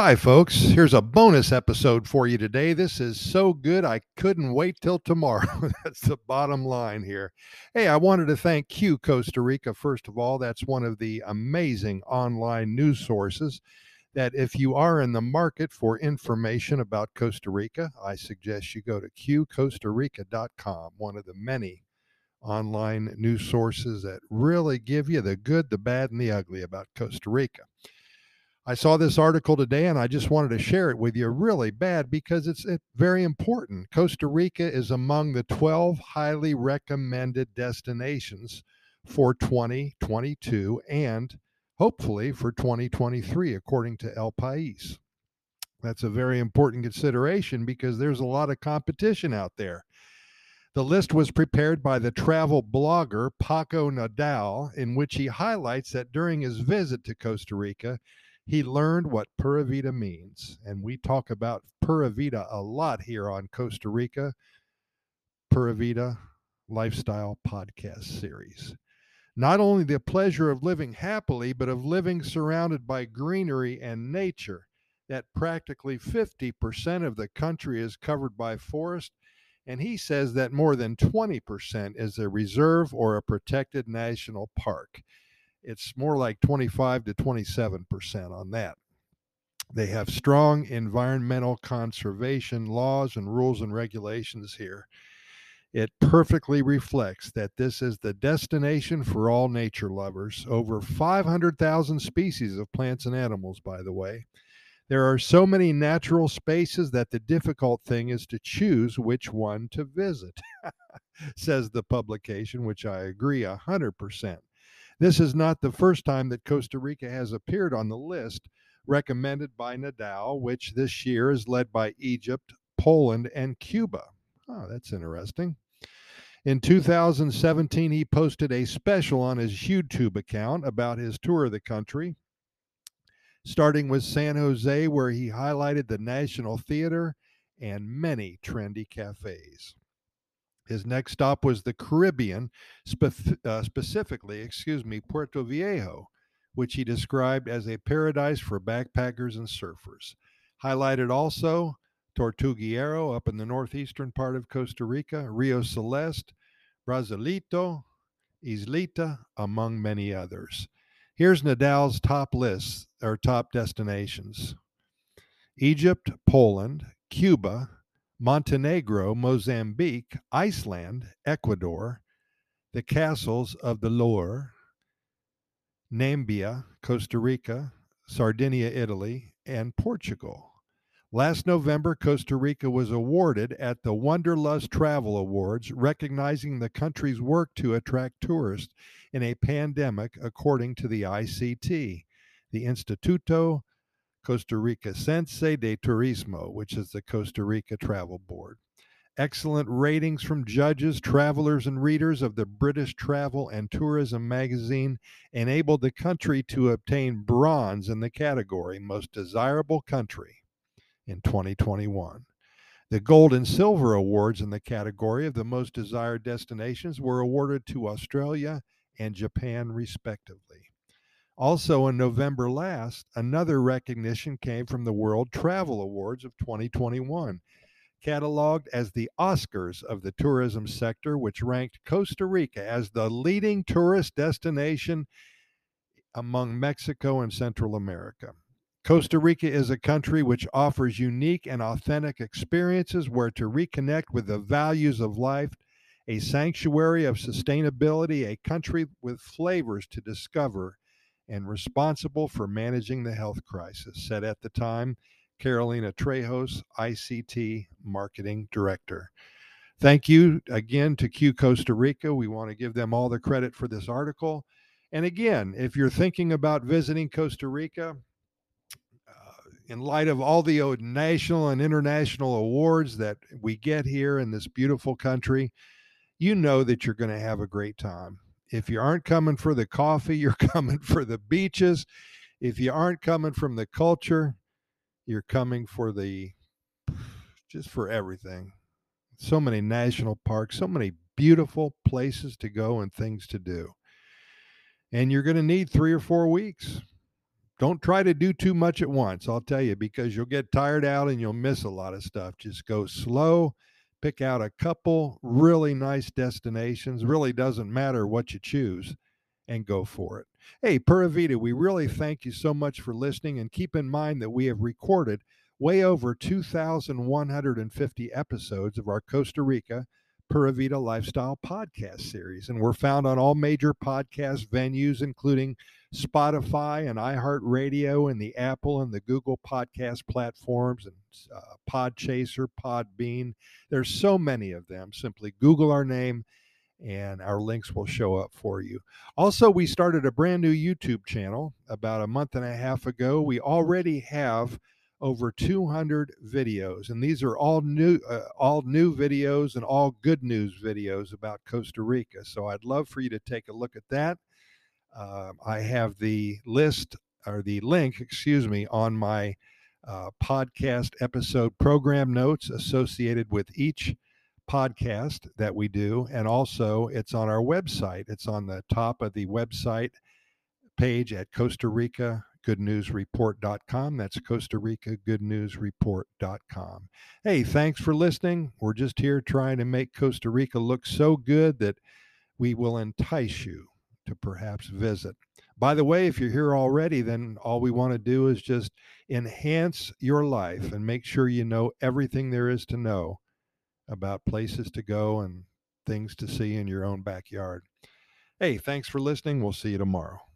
Hi, folks. Here's a bonus episode for you today. This is so good, I couldn't wait till tomorrow. That's the bottom line here. Hey, I wanted to thank Q Costa Rica, first of all. That's one of the amazing online news sources that, if you are in the market for information about Costa Rica, I suggest you go to qcostarica.com, one of the many online news sources that really give you the good, the bad, and the ugly about Costa Rica. I saw this article today and I just wanted to share it with you really bad because it's, very important. Costa Rica is among the 12 highly recommended destinations for 2022 and hopefully for 2023, according to El País. That's a very important consideration because there's a lot of competition out there. The list was prepared by the travel blogger Paco Nadal, in which he highlights that during his visit to Costa Rica, he learned what Pura Vida means. And we talk about Pura Vida a lot here on Costa Rica Pura Vida Lifestyle Podcast Series. Not only the pleasure of living happily, but of living surrounded by greenery and nature, that practically 50% of the country is covered by forest. And he says that more than 20% is a reserve or a protected national park it's more like 25 to 27% on that. They have strong environmental conservation laws and rules and regulations here. It perfectly reflects that this is the destination for all nature lovers. Over 500,000 species of plants and animals, by the way. There are so many natural spaces that the difficult thing is to choose which one to visit, says the publication, which I agree 100%. This is not the first time that Costa Rica has appeared on the list recommended by Nadal, which this year is led by Egypt, Poland, and Cuba. Oh, that's interesting. In 2017, he posted a special on his YouTube account about his tour of the country, starting with San Jose, where he highlighted the National Theater and many trendy cafes. His next stop was the Caribbean, uh, specifically, excuse me, Puerto Viejo, which he described as a paradise for backpackers and surfers. Highlighted also Tortuguero up in the northeastern part of Costa Rica, Rio Celeste, Brasilito, Islita, among many others. Here's Nadal's top list or top destinations Egypt, Poland, Cuba, Montenegro, Mozambique, Iceland, Ecuador, the castles of the Loire, Namibia, Costa Rica, Sardinia, Italy, and Portugal. Last November, Costa Rica was awarded at the Wanderlust Travel Awards, recognizing the country's work to attract tourists in a pandemic, according to the ICT, the Instituto Costarricense de Turismo, which is the Costa Rica Travel Board. Excellent ratings from judges, travelers, and readers of the British Travel and Tourism magazine enabled the country to obtain bronze in the category Most Desirable Country in 2021. The gold and silver awards in the category of the most desired destinations were awarded to Australia and Japan, respectively. Also, in November last, another recognition came from the World Travel Awards of 2021, cataloged as the Oscars of the tourism sector, which ranked Costa Rica as the leading tourist destination among Mexico and Central America. Costa Rica is a country which offers unique and authentic experiences where to reconnect with the values of life, a sanctuary of sustainability, a country with flavors to discover and responsible for managing the health crisis, said at the time Carolina Trejos, ICT Marketing Director. Thank you again to Q Costa Rica. We want to give them all the credit for this article. And again, if you're thinking about visiting Costa Rica, uh, in light of all the national and international awards that we get here in this beautiful country, you know that you're going to have a great time. If you aren't coming for the coffee, you're coming for the beaches. If you aren't coming from the culture, you're coming for the just for everything. So many national parks, so many beautiful places to go and things to do. And you're going to need three or four weeks don't try to do too much at once, I'll tell you, because you'll get tired out and you'll miss a lot of stuff. Just go slow, pick out a couple really nice destinations. Really doesn't matter what you choose and go for it. Hey, Pura Vida, we really thank you so much for listening. And keep in mind that we have recorded way over 2,150 episodes of our Costa Rica Pura Vida Lifestyle podcast series. And we're found on all major podcast venues, including Spotify and iHeartRadio and the Apple and the Google podcast platforms and uh, Podchaser, Podbean. There's so many of them. Simply Google our name and our links will show up for you. Also, we started a brand new YouTube channel about a month and a half ago. We already have over 200 videos and these are all new uh, all new videos and all good news videos about Costa Rica. So I'd love for you to take a look at that. Uh, I have the list or the link, excuse me, on my uh, podcast episode program notes associated with each podcast that we do. And also, it's on our website. It's on the top of the website page at Costa Rica Good News goodnewsreport.com. That's Costa Rica Good News goodnewsreport.com. Hey, thanks for listening. We're just here trying to make Costa Rica look so good that we will entice you to perhaps visit. By the way, if you're here already, then all we want to do is just enhance your life and make sure you know everything there is to know about places to go and things to see in your own backyard. Hey, thanks for listening. We'll see you tomorrow.